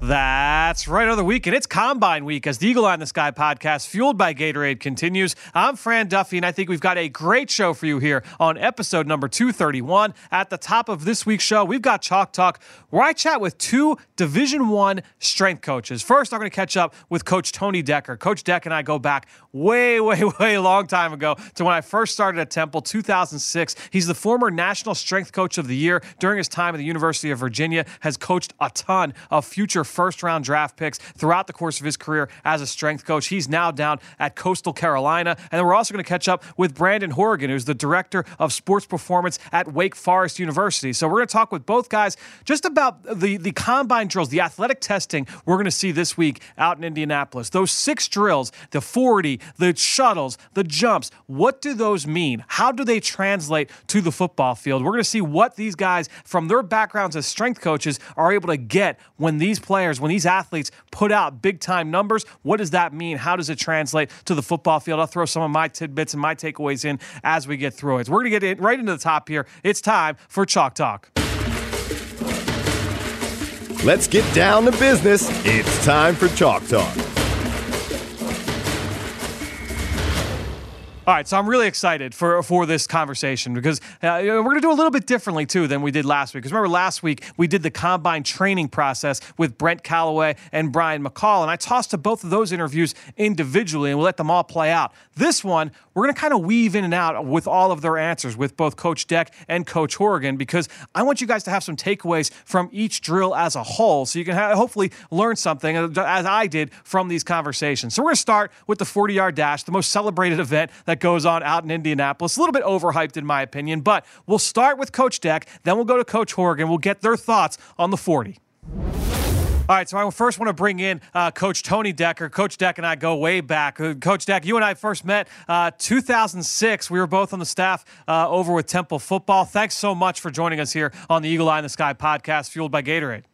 That's right. Another week, and it's Combine Week as the Eagle in the Sky podcast, fueled by Gatorade, continues. I'm Fran Duffy, and I think we've got a great show for you here on episode number 231. At the top of this week's show, we've got Chalk Talk, where I chat with two Division One strength coaches. First, I'm going to catch up with Coach Tony Decker. Coach Deck and I go back way, way, way long time ago to when I first started at Temple, 2006. He's the former National Strength Coach of the Year during his time at the University of Virginia. Has coached a ton of future first round draft picks throughout the course of his career as a strength coach. He's now down at Coastal Carolina. And then we're also going to catch up with Brandon Horrigan, who's the director of sports performance at Wake Forest University. So we're going to talk with both guys just about the, the combine drills, the athletic testing we're going to see this week out in Indianapolis. Those six drills, the 40, the shuttles, the jumps, what do those mean? How do they translate to the football field? We're going to see what these guys, from their backgrounds as strength coaches, are able to get when these players players, when these athletes put out big time numbers, what does that mean? How does it translate to the football field? I'll throw some of my tidbits and my takeaways in as we get through it. We're going to get in, right into the top here. It's time for Chalk Talk. Let's get down to business. It's time for Chalk Talk. All right, so I'm really excited for for this conversation because uh, we're going to do a little bit differently too than we did last week. Because remember, last week we did the combine training process with Brent Calloway and Brian McCall, and I tossed to both of those interviews individually, and we'll let them all play out. This one, we're going to kind of weave in and out with all of their answers with both Coach Deck and Coach Horrigan because I want you guys to have some takeaways from each drill as a whole, so you can ha- hopefully learn something uh, as I did from these conversations. So we're going to start with the 40 yard dash, the most celebrated event that goes on out in Indianapolis. A little bit overhyped, in my opinion, but we'll start with Coach Deck, then we'll go to Coach Horgan. We'll get their thoughts on the 40. All right, so I first want to bring in uh, Coach Tony Decker. Coach Deck and I go way back. Uh, Coach Deck, you and I first met uh, 2006. We were both on the staff uh, over with Temple Football. Thanks so much for joining us here on the Eagle Eye in the Sky podcast, fueled by Gatorade.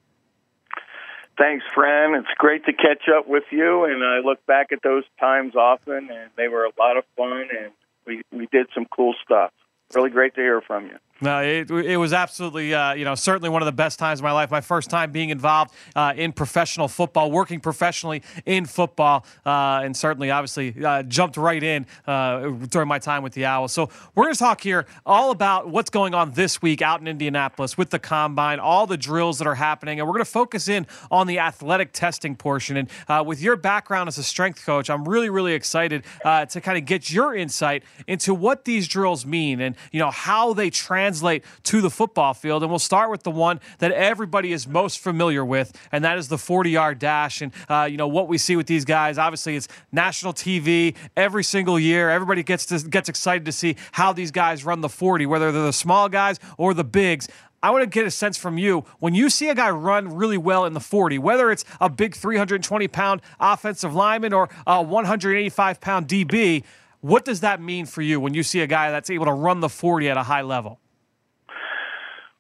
Thanks, Fran. It's great to catch up with you, and I look back at those times often, and they were a lot of fun, and we we did some cool stuff. Really great to hear from you. No, it, it was absolutely, uh, you know, certainly one of the best times of my life. My first time being involved uh, in professional football, working professionally in football, uh, and certainly, obviously, uh, jumped right in uh, during my time with the Owls. So we're going to talk here all about what's going on this week out in Indianapolis with the combine, all the drills that are happening, and we're going to focus in on the athletic testing portion. And uh, with your background as a strength coach, I'm really, really excited to kind of get your insight into what these drills mean and you know how they translate translate to the football field. And we'll start with the one that everybody is most familiar with, and that is the 40 yard dash. And, uh, you know, what we see with these guys, obviously, it's national TV every single year. Everybody gets, to, gets excited to see how these guys run the 40, whether they're the small guys or the bigs. I want to get a sense from you when you see a guy run really well in the 40, whether it's a big 320 pound offensive lineman or a 185 pound DB, what does that mean for you when you see a guy that's able to run the 40 at a high level?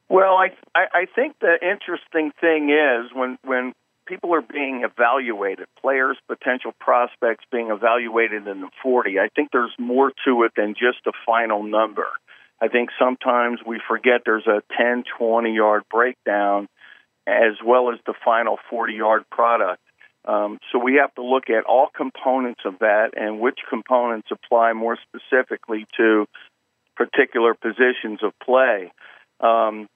Well, I, I think the interesting thing is when when people are being evaluated, players, potential prospects being evaluated in the 40. I think there's more to it than just a final number. I think sometimes we forget there's a 10, 20 yard breakdown as well as the final 40 yard product. Um, so we have to look at all components of that and which components apply more specifically to particular positions of play. Um,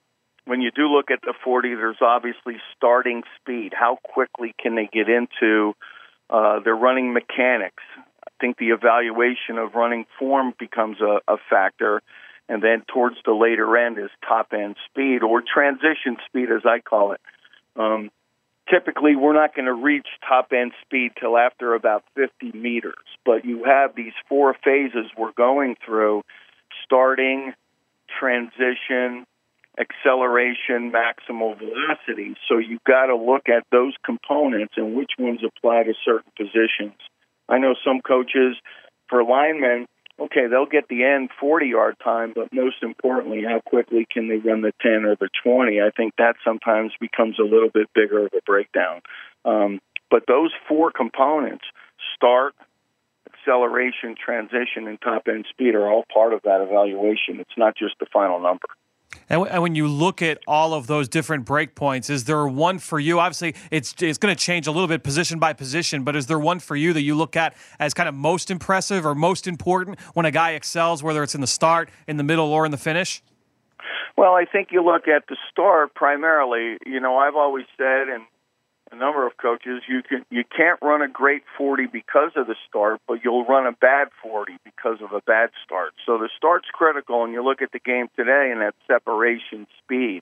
when you do look at the 40, there's obviously starting speed. How quickly can they get into uh, their running mechanics? I think the evaluation of running form becomes a, a factor. And then towards the later end is top end speed or transition speed, as I call it. Um, typically, we're not going to reach top end speed till after about 50 meters, but you have these four phases we're going through starting, transition, acceleration, maximal velocity. So you've got to look at those components and which ones apply to certain positions. I know some coaches for linemen, okay, they'll get the end 40 yard time, but most importantly, how quickly can they run the 10 or the 20? I think that sometimes becomes a little bit bigger of a breakdown. Um, but those four components start, acceleration, transition, and top end speed are all part of that evaluation. It's not just the final number. And, w- and when you look at all of those different breakpoints, is there one for you? Obviously, it's it's going to change a little bit position by position, but is there one for you that you look at as kind of most impressive or most important when a guy excels, whether it's in the start, in the middle, or in the finish? Well, I think you look at the start primarily. You know, I've always said, and a number of coaches, you can you can't run a great 40 because of the start, but you'll run a bad 40 because of a bad start. So the start's critical, and you look at the game today and that separation speed,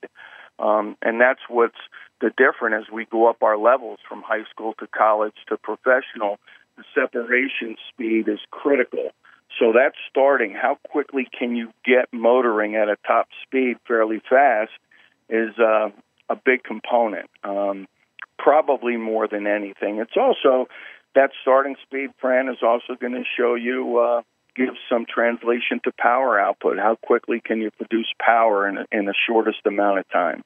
um, and that's what's the difference as we go up our levels from high school to college to professional. The separation speed is critical. So that's starting. How quickly can you get motoring at a top speed fairly fast is uh, a big component. Um, probably more than anything. It's also that starting speed, Fran, is also going to show you. Uh, give some translation to power output. How quickly can you produce power in, in the shortest amount of time?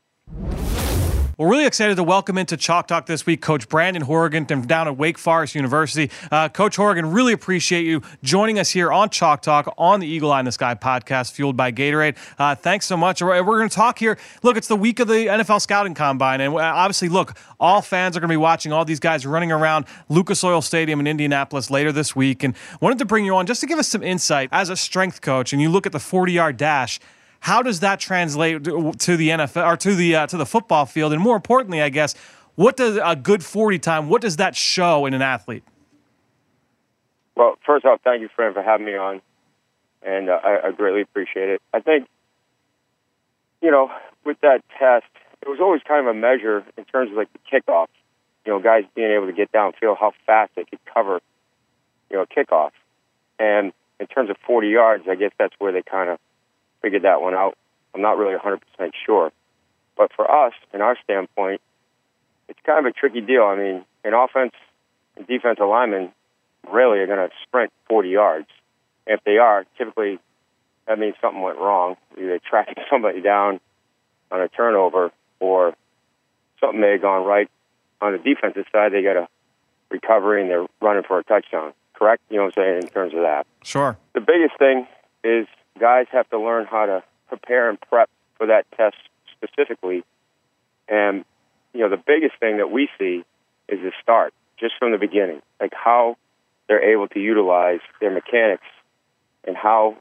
We're really excited to welcome into Chalk Talk this week Coach Brandon Horrigan from down at Wake Forest University. Uh, Coach Horrigan, really appreciate you joining us here on Chalk Talk on the Eagle Eye in the Sky podcast, fueled by Gatorade. Uh, thanks so much. We're, we're going to talk here. Look, it's the week of the NFL Scouting Combine, and uh, obviously, look, all fans are going to be watching all these guys running around Lucas Oil Stadium in Indianapolis later this week, and wanted to bring you on just to give us some insight as a strength coach. And you look at the 40 yard dash. How does that translate to the NFL or to the uh, to the football field? And more importantly, I guess, what does a good 40 time? What does that show in an athlete? Well, first off, thank you, Fran, for having me on, and uh, I, I greatly appreciate it. I think, you know, with that test, it was always kind of a measure in terms of like the kickoff. You know, guys being able to get downfield, how fast they could cover, you know, kickoff. And in terms of 40 yards, I guess that's where they kind of figured that one out. I'm not really 100% sure. But for us, in our standpoint, it's kind of a tricky deal. I mean, an offense and defensive linemen really are going to sprint 40 yards. And if they are, typically that means something went wrong. Either tracking somebody down on a turnover or something may have gone right on the defensive side. They got a recovery and they're running for a touchdown. Correct? You know what I'm saying in terms of that. Sure. The biggest thing is guys have to learn how to prepare and prep for that test specifically. And, you know, the biggest thing that we see is the start, just from the beginning, like how they're able to utilize their mechanics and how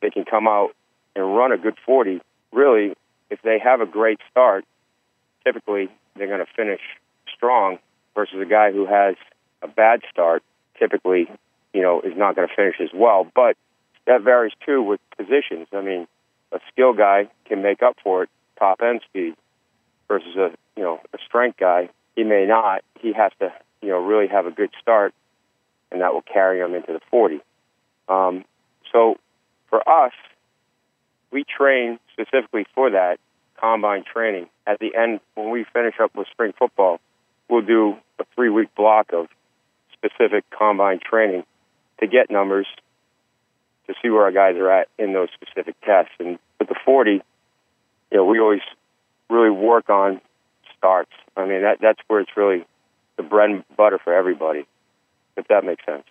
they can come out and run a good 40. Really, if they have a great start, typically they're going to finish strong versus a guy who has a bad start, typically, you know, is not going to finish as well. But that varies too with positions. I mean, a skill guy can make up for it top end speed versus a you know a strength guy. He may not. He has to you know really have a good start, and that will carry him into the 40. Um, so for us, we train specifically for that combine training. At the end, when we finish up with spring football, we'll do a three week block of specific combine training to get numbers to see where our guys are at in those specific tests. And with the 40, you know, we always really work on starts. I mean, that that's where it's really the bread and butter for everybody, if that makes sense.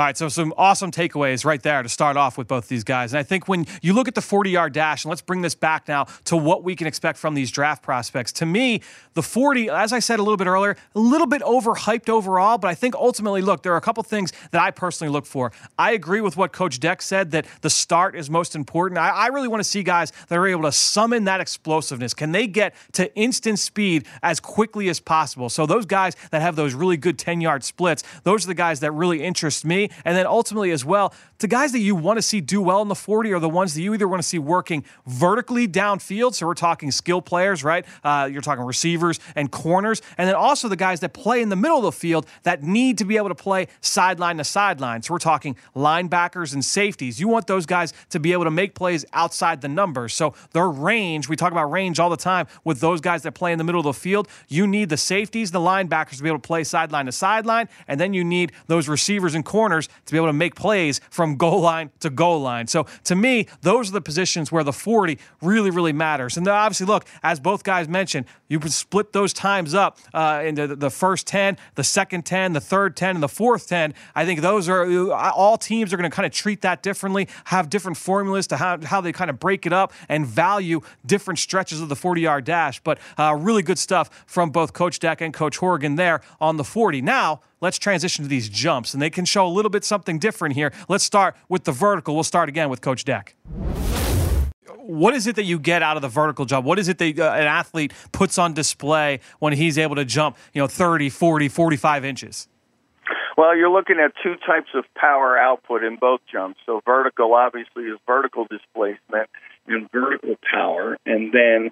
All right, so some awesome takeaways right there to start off with both these guys. And I think when you look at the 40 yard dash, and let's bring this back now to what we can expect from these draft prospects. To me, the 40, as I said a little bit earlier, a little bit overhyped overall, but I think ultimately, look, there are a couple things that I personally look for. I agree with what Coach Deck said that the start is most important. I, I really want to see guys that are able to summon that explosiveness. Can they get to instant speed as quickly as possible? So those guys that have those really good 10 yard splits, those are the guys that really interest me. And then ultimately, as well, the guys that you want to see do well in the 40 are the ones that you either want to see working vertically downfield. So we're talking skill players, right? Uh, you're talking receivers and corners. And then also the guys that play in the middle of the field that need to be able to play sideline to sideline. So we're talking linebackers and safeties. You want those guys to be able to make plays outside the numbers. So their range, we talk about range all the time with those guys that play in the middle of the field. You need the safeties, the linebackers to be able to play sideline to sideline. And then you need those receivers and corners to be able to make plays from goal line to goal line. So to me, those are the positions where the 40 really, really matters. And obviously, look, as both guys mentioned, you can split those times up uh, into the first 10, the second 10, the third 10, and the fourth 10. I think those are all teams are going to kind of treat that differently, have different formulas to how, how they kind of break it up and value different stretches of the 40 yard dash. But uh, really good stuff from both Coach Deck and Coach Horrigan there on the 40. Now, let's transition to these jumps, and they can show a little bit something different here. Let's start with the vertical. We'll start again with Coach Deck what is it that you get out of the vertical jump? What is it that uh, an athlete puts on display when he's able to jump, you know, 30, 40, 45 inches? Well, you're looking at two types of power output in both jumps. So vertical obviously is vertical displacement and vertical power, and then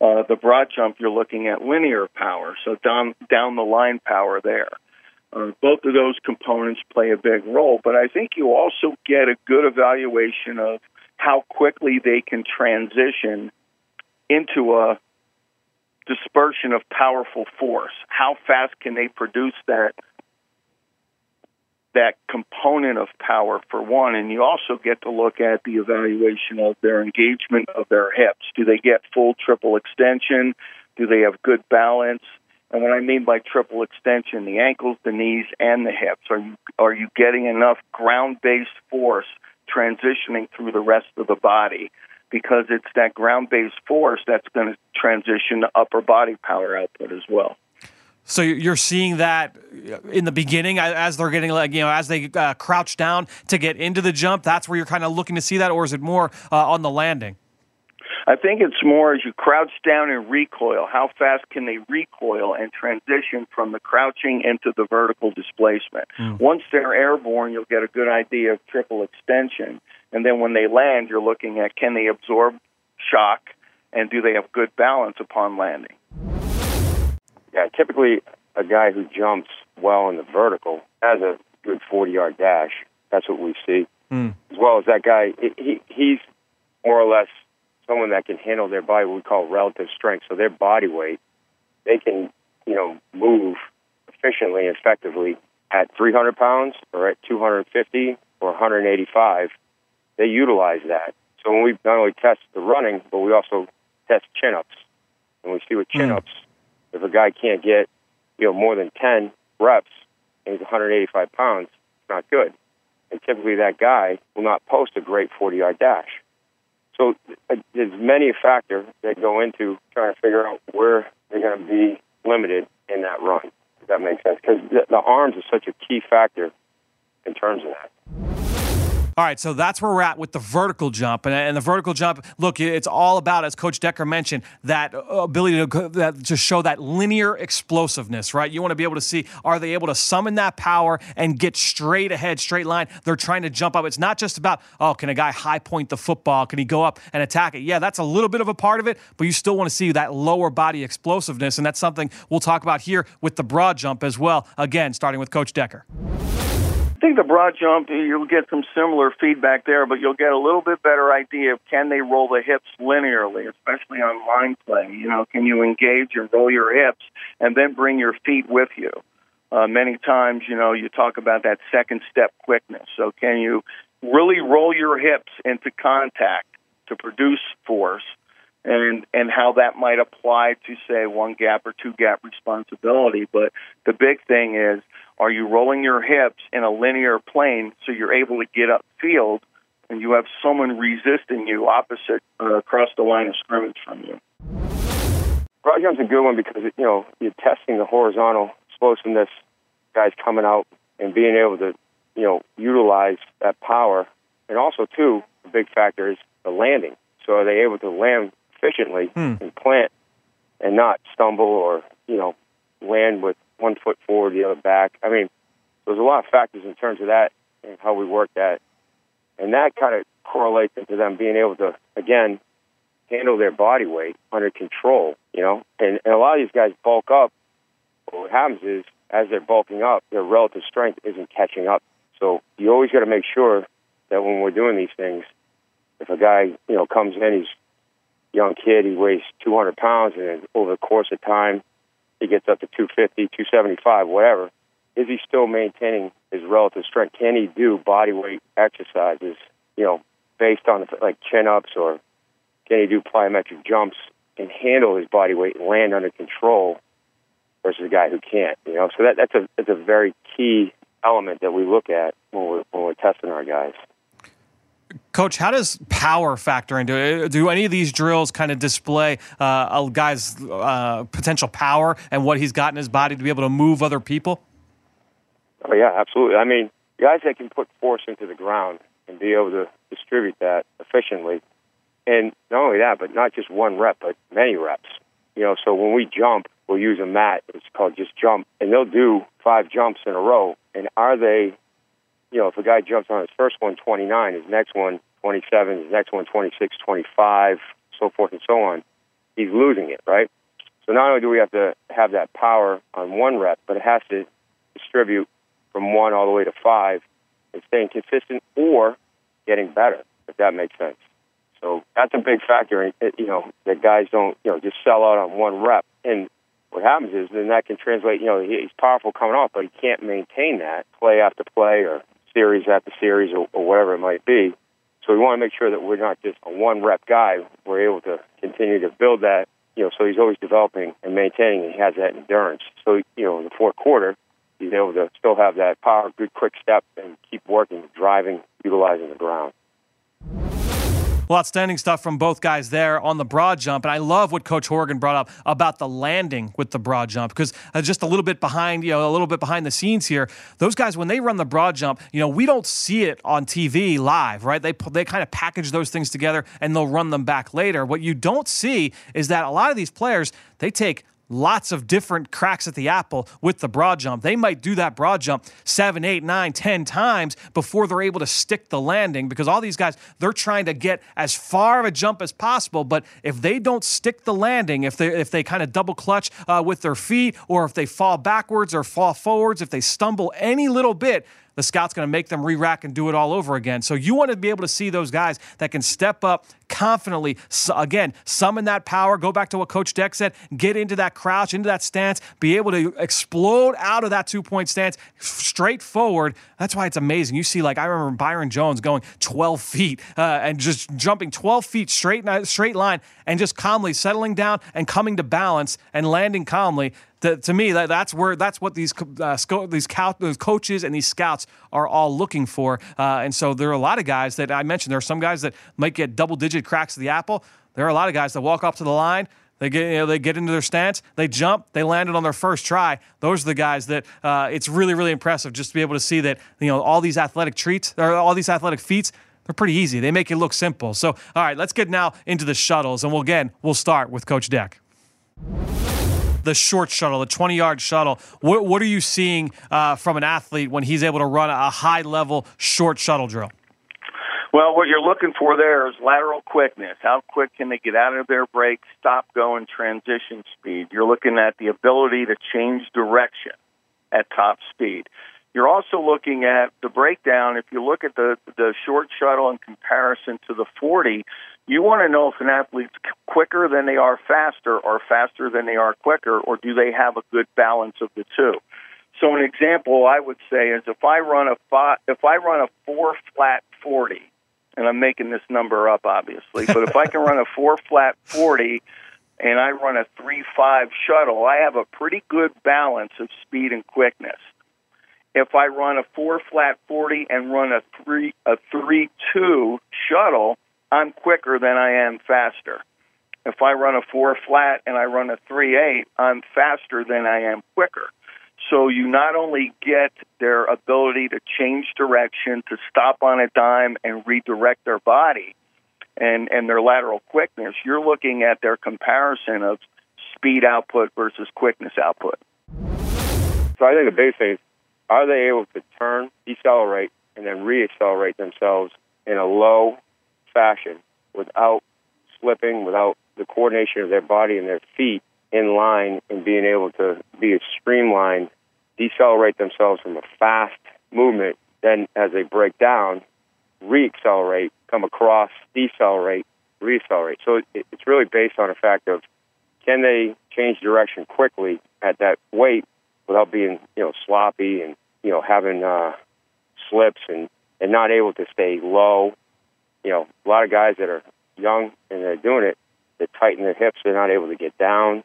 uh, the broad jump you're looking at linear power, so down down the line power there. Uh, both of those components play a big role, but I think you also get a good evaluation of how quickly they can transition into a dispersion of powerful force. How fast can they produce that that component of power for one, and you also get to look at the evaluation of their engagement of their hips. Do they get full triple extension? Do they have good balance? And what I mean by triple extension, the ankles, the knees, and the hips. Are you are you getting enough ground-based force transitioning through the rest of the body? Because it's that ground-based force that's going to transition to upper body power output as well. So you're seeing that in the beginning as they're getting like you know as they uh, crouch down to get into the jump. That's where you're kind of looking to see that, or is it more uh, on the landing? I think it's more as you crouch down and recoil. How fast can they recoil and transition from the crouching into the vertical displacement? Mm. Once they're airborne, you'll get a good idea of triple extension. And then when they land, you're looking at can they absorb shock and do they have good balance upon landing? Yeah, typically a guy who jumps well in the vertical has a good 40 yard dash. That's what we see. Mm. As well as that guy, he, he's more or less someone that can handle their body, what we call relative strength. So their body weight, they can, you know, move efficiently and effectively at 300 pounds or at 250 or 185. They utilize that. So when we not only test the running, but we also test chin ups. And we see with chin ups, mm. if a guy can't get, you know, more than 10 reps and he's 185 pounds, it's not good. And typically that guy will not post a great 40 yard dash. So uh, there's many factors that go into trying to figure out where they're going to be limited in that run. If that makes sense, because the, the arms are such a key factor in terms of that. All right, so that's where we're at with the vertical jump. And, and the vertical jump, look, it's all about, as Coach Decker mentioned, that uh, ability to, that, to show that linear explosiveness, right? You want to be able to see are they able to summon that power and get straight ahead, straight line? They're trying to jump up. It's not just about, oh, can a guy high point the football? Can he go up and attack it? Yeah, that's a little bit of a part of it, but you still want to see that lower body explosiveness. And that's something we'll talk about here with the broad jump as well. Again, starting with Coach Decker. I think the broad jump, you'll get some similar feedback there, but you'll get a little bit better idea of can they roll the hips linearly, especially on line play. You know, can you engage and roll your hips and then bring your feet with you? Uh, many times, you know, you talk about that second step quickness. So, can you really roll your hips into contact to produce force, and and how that might apply to say one gap or two gap responsibility? But the big thing is are you rolling your hips in a linear plane so you're able to get upfield and you have someone resisting you opposite uh, across the line of scrimmage from you? Broad jump's a good one because you know you're testing the horizontal explosiveness, guys coming out and being able to you know utilize that power, and also too a big factor is the landing. So are they able to land efficiently hmm. and plant and not stumble or you know land with one foot forward, the other back. I mean, there's a lot of factors in terms of that and how we work that. And that kind of correlates into them being able to, again, handle their body weight under control, you know. And, and a lot of these guys bulk up. What happens is, as they're bulking up, their relative strength isn't catching up. So you always got to make sure that when we're doing these things, if a guy, you know, comes in, he's young kid, he weighs 200 pounds, and over the course of time, he gets up to 250, 275, whatever. Is he still maintaining his relative strength? Can he do body weight exercises, you know, based on like chin ups or can he do plyometric jumps and handle his body weight and land under control versus a guy who can't, you know? So that, that's a, that's a very key element that we look at when we're, when we're testing our guys. Coach, how does power factor into it? Do any of these drills kind of display uh, a guy's uh, potential power and what he's got in his body to be able to move other people? Oh yeah, absolutely. I mean, guys that can put force into the ground and be able to distribute that efficiently, and not only that, but not just one rep, but many reps. You know, so when we jump, we'll use a mat. It's called just jump, and they'll do five jumps in a row. And are they, you know, if a guy jumps on his first one 29, his next one 27, his next one 26, 25, so forth and so on, he's losing it, right? So not only do we have to have that power on one rep, but it has to distribute from one all the way to five and staying consistent or getting better, if that makes sense. So that's a big factor, you know, that guys don't, you know, just sell out on one rep. And what happens is then that can translate, you know, he's powerful coming off, but he can't maintain that play after play or series after series or, or whatever it might be. So we want to make sure that we're not just a one rep guy. We're able to continue to build that, you know, so he's always developing and maintaining he has that endurance. So, you know, in the fourth quarter, he's able to still have that power, good quick step, and keep working, driving, utilizing the ground. Well, outstanding stuff from both guys there on the broad jump. And I love what Coach Horgan brought up about the landing with the broad jump because uh, just a little bit behind, you know, a little bit behind the scenes here, those guys, when they run the broad jump, you know, we don't see it on TV live, right? They, they kind of package those things together and they'll run them back later. What you don't see is that a lot of these players, they take lots of different cracks at the apple with the broad jump. They might do that broad jump seven, eight, nine, ten times before they're able to stick the landing because all these guys, they're trying to get as far of a jump as possible. But if they don't stick the landing, if they if they kind of double clutch uh, with their feet or if they fall backwards or fall forwards, if they stumble any little bit, the scout's going to make them re-rack and do it all over again. So you want to be able to see those guys that can step up confidently, again, summon that power, go back to what Coach Deck said, get into that crouch, into that stance, be able to explode out of that two-point stance straight forward. That's why it's amazing. You see, like I remember Byron Jones going 12 feet uh, and just jumping 12 feet straight, straight line and just calmly settling down and coming to balance and landing calmly to, to me, that, that's where that's what these uh, sco- these coaches and these scouts are all looking for. Uh, and so there are a lot of guys that I mentioned. There are some guys that might get double digit cracks of the apple. There are a lot of guys that walk up to the line. They get, you know, they get into their stance, they jump, they land it on their first try. Those are the guys that uh, it's really, really impressive just to be able to see that you know all these athletic treats, or all these athletic feats, they're pretty easy. They make it look simple. So, all right, let's get now into the shuttles, and we'll again we'll start with Coach Deck the short shuttle, the 20 yard shuttle. What, what are you seeing uh, from an athlete when he's able to run a high level short shuttle drill? Well, what you're looking for there is lateral quickness. How quick can they get out of their break, stop, go, and transition speed? You're looking at the ability to change direction at top speed. You're also looking at the breakdown. If you look at the the short shuttle in comparison to the 40, you want to know if an athlete's quicker than they are faster or faster than they are quicker, or do they have a good balance of the two? So an example I would say is if I run a five, if I run a four flat 40, and I'm making this number up obviously, but if I can run a four flat 40 and I run a three five shuttle, I have a pretty good balance of speed and quickness. If I run a four flat 40 and run a three a three two shuttle, I'm quicker than I am faster. If I run a four flat and I run a three eight, I'm faster than I am quicker. So you not only get their ability to change direction, to stop on a dime and redirect their body and, and their lateral quickness, you're looking at their comparison of speed output versus quickness output. So I think the big thing is are they able to turn, decelerate, and then reaccelerate themselves in a low fashion without slipping, without the coordination of their body and their feet in line and being able to be streamlined, decelerate themselves from a fast movement, then as they break down, reaccelerate, come across, decelerate, reaccelerate. So it, it's really based on a fact of can they change direction quickly at that weight without being you know sloppy and you know having uh, slips and and not able to stay low. You know, a lot of guys that are young and they're doing it, they tighten their hips, they're not able to get down.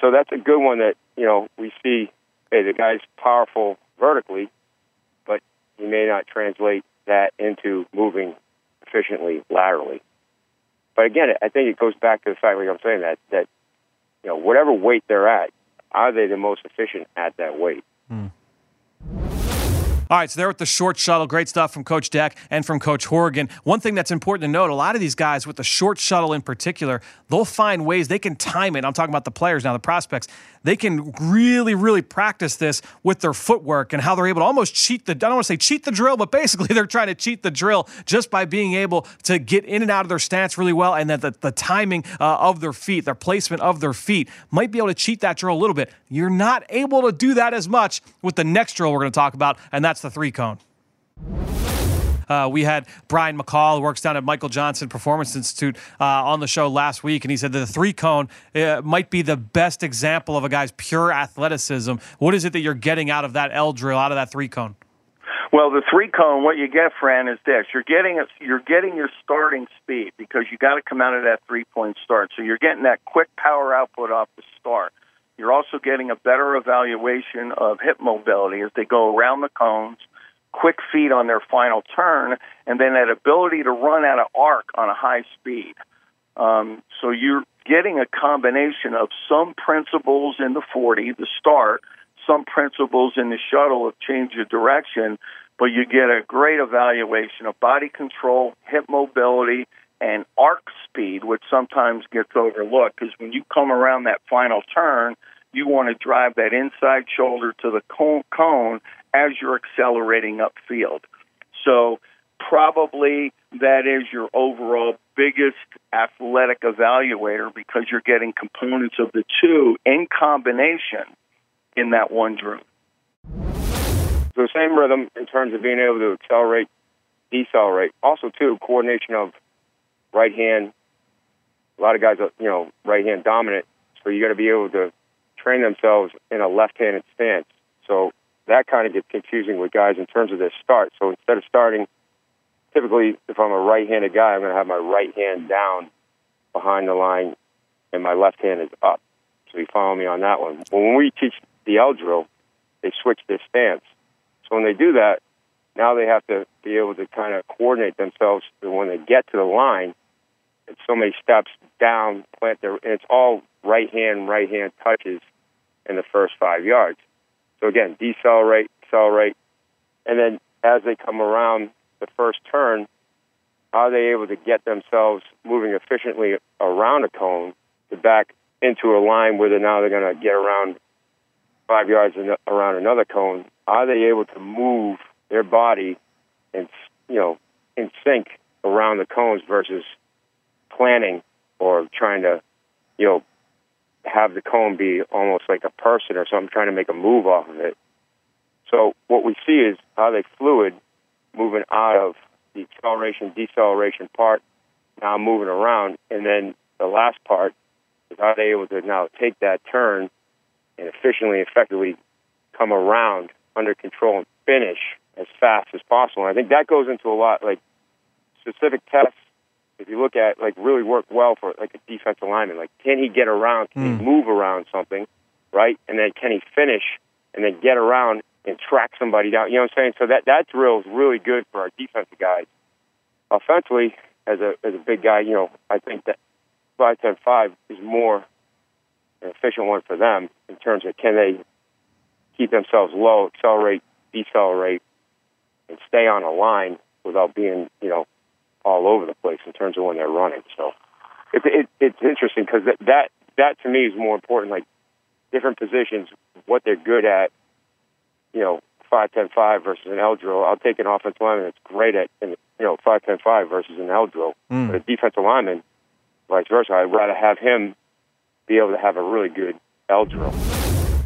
So that's a good one that you know we see. Hey, the guy's powerful vertically, but he may not translate that into moving efficiently laterally. But again, I think it goes back to the fact, like I'm saying, that that you know whatever weight they're at, are they the most efficient at that weight? Mm. All right, so there with the short shuttle. Great stuff from Coach Deck and from Coach Horgan. One thing that's important to note a lot of these guys with the short shuttle in particular, they'll find ways they can time it. I'm talking about the players now, the prospects. They can really, really practice this with their footwork and how they're able to almost cheat the, I don't want to say cheat the drill, but basically they're trying to cheat the drill just by being able to get in and out of their stance really well and that the, the timing uh, of their feet, their placement of their feet might be able to cheat that drill a little bit. You're not able to do that as much with the next drill we're going to talk about, and that's the three cone. Uh, we had Brian McCall, who works down at Michael Johnson Performance Institute, uh, on the show last week, and he said that the three cone uh, might be the best example of a guy's pure athleticism. What is it that you're getting out of that L drill, out of that three cone? Well, the three cone, what you get, Fran, is this: you're getting a, you're getting your starting speed because you got to come out of that three point start. So you're getting that quick power output off the start. You're also getting a better evaluation of hip mobility as they go around the cones quick feet on their final turn, and then that ability to run out of arc on a high speed. Um, so you're getting a combination of some principles in the 40, the start, some principles in the shuttle of change of direction, but you get a great evaluation of body control, hip mobility, and arc speed, which sometimes gets overlooked because when you come around that final turn, you want to drive that inside shoulder to the cone as you're accelerating upfield. So probably that is your overall biggest athletic evaluator because you're getting components of the two in combination in that one drill. So same rhythm in terms of being able to accelerate, decelerate. Also, too, coordination of right hand. A lot of guys are, you know, right hand dominant, so you got to be able to train themselves in a left-handed stance. So that kind of gets confusing with guys in terms of their start. So instead of starting, typically, if I'm a right-handed guy, I'm going to have my right hand down behind the line, and my left hand is up. So you follow me on that one. When we teach the L drill, they switch their stance. So when they do that, now they have to be able to kind of coordinate themselves. When they get to the line, so many steps down, plant their, and it's all right hand, right hand touches in the first five yards. So again, decelerate, accelerate, and then as they come around the first turn, are they able to get themselves moving efficiently around a cone to back into a line where they're now they're going to get around five yards around another cone? Are they able to move their body and you know in sync around the cones versus planning or trying to you know have the cone be almost like a person or something, trying to make a move off of it. So what we see is how they fluid moving out of the acceleration deceleration part, now moving around, and then the last part is how they able to now take that turn and efficiently, effectively come around under control and finish as fast as possible. And I think that goes into a lot like specific tests if you look at like really work well for like a defensive lineman. Like, can he get around? Can mm. he hmm. move around something, right? And then can he finish and then get around and track somebody down? You know what I'm saying? So that that drill is really good for our defensive guys. Offensively, as a as a big guy, you know, I think that five ten five is more an efficient one for them in terms of can they keep themselves low, accelerate, decelerate, and stay on a line without being, you know, all over the place in terms of when they're running. So it, it, it's interesting because that, that that to me is more important. Like different positions, what they're good at. You know, five ten five versus an L drill. I'll take an offensive lineman that's great at you know five ten five versus an L drill. Mm. But a defensive lineman, vice versa, I'd rather have him be able to have a really good L drill.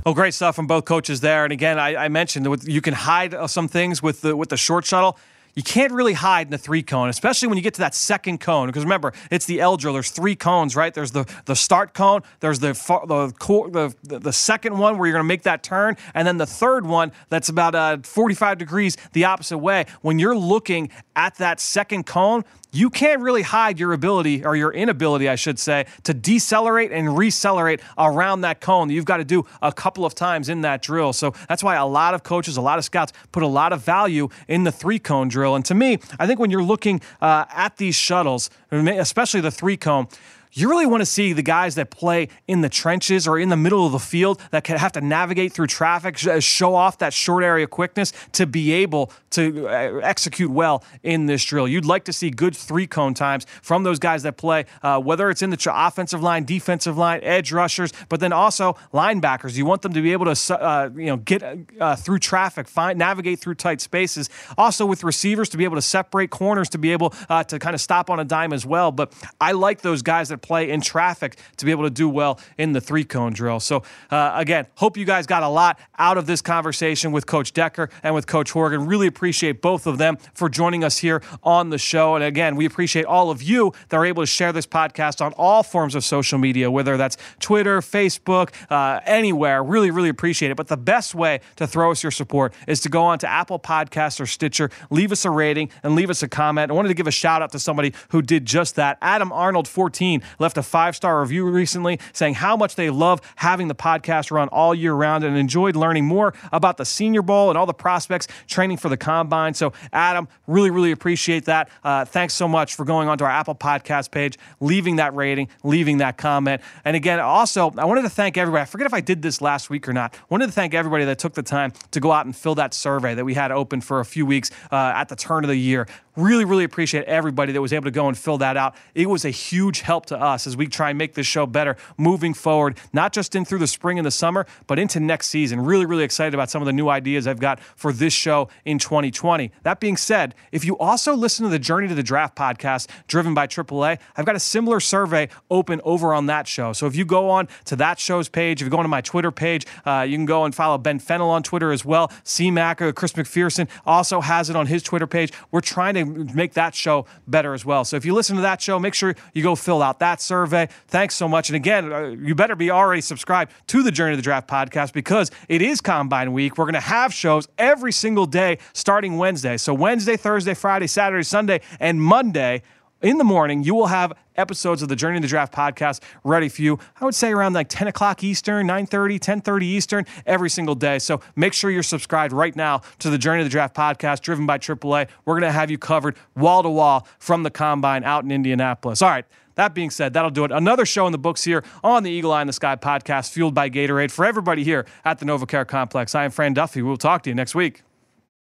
Oh, great stuff from both coaches there. And again, I, I mentioned that you can hide uh, some things with the with the short shuttle. You can't really hide in the three cone, especially when you get to that second cone. Because remember, it's the L drill. There's three cones, right? There's the, the start cone. There's the the, the the second one where you're going to make that turn, and then the third one that's about uh, 45 degrees the opposite way. When you're looking at that second cone, you can't really hide your ability or your inability, I should say, to decelerate and recelerate around that cone you've got to do a couple of times in that drill. So that's why a lot of coaches, a lot of scouts put a lot of value in the three cone drill. And to me, I think when you're looking uh, at these shuttles, especially the three cone, you really want to see the guys that play in the trenches or in the middle of the field that can have to navigate through traffic, uh, show off that short area quickness to be able to uh, execute well in this drill. You'd like to see good three cone times from those guys that play, uh, whether it's in the offensive line, defensive line, edge rushers, but then also linebackers. You want them to be able to, uh, you know, get uh, through traffic, find, navigate through tight spaces. Also with receivers to be able to separate corners, to be able uh, to kind of stop on a dime as well. But I like those guys that play in traffic to be able to do well in the three cone drill. So, uh, again, hope you guys got a lot out of this conversation with Coach Decker and with Coach Horgan. Really appreciate both of them for joining us here on the show. And again, we appreciate all of you that are able to share this podcast on all forms of social media, whether that's Twitter, Facebook, uh, anywhere. Really, really appreciate it. But the best way to throw us your support is to go on to Apple Podcasts or Stitcher, leave us a rating, and leave us a comment. I wanted to give a shout out to somebody who did just that. Adam Arnold 14 left a five star review recently saying how much they love having the podcast run all year round and enjoyed learning more about the Senior Bowl and all the prospects training for the combine. So, Adam, really, really appreciate that. Uh, thanks so much for going onto our Apple Podcast page, leaving that rating, leaving that comment. And again, also, I wanted to thank everybody. I forget if I did this last week or not. I wanted to thank everybody that took the time to go out and fill that survey that we had open for a few weeks uh, at the turn of the year. Really, really appreciate everybody that was able to go and fill that out. It was a huge help to us as we try and make this show better moving forward, not just in through the spring and the summer, but into next season. Really, really excited about some of the new ideas I've got for this show in 2020. That being said, if you also listen to the Journey to the Draft podcast driven by AAA, I've got a similar survey open over on that show. So if you go on to that show's page, if you go on to my Twitter page, uh, you can go and follow Ben Fennell on Twitter as well. CMAC, or Chris McPherson also has it on his Twitter page. We're trying to make that show better as well. So if you listen to that show, make sure you go fill out that survey. Thanks so much. And again, uh, you better be already subscribed to the Journey to the Draft podcast because it is Combine Week. We're going to have shows every single day starting Wednesday. So Wednesday, Thursday, Friday, Saturday, Sunday, and Monday in the morning, you will have episodes of the Journey to the Draft podcast ready for you. I would say around like 10 o'clock Eastern, 9.30, 10.30 Eastern every single day. So make sure you're subscribed right now to the Journey to the Draft podcast driven by AAA. We're going to have you covered wall to wall from the combine out in Indianapolis. All right. That being said, that'll do it. Another show in the books here on the Eagle Eye in the Sky podcast, fueled by Gatorade for everybody here at the NovaCare Complex. I am Fran Duffy. We'll talk to you next week.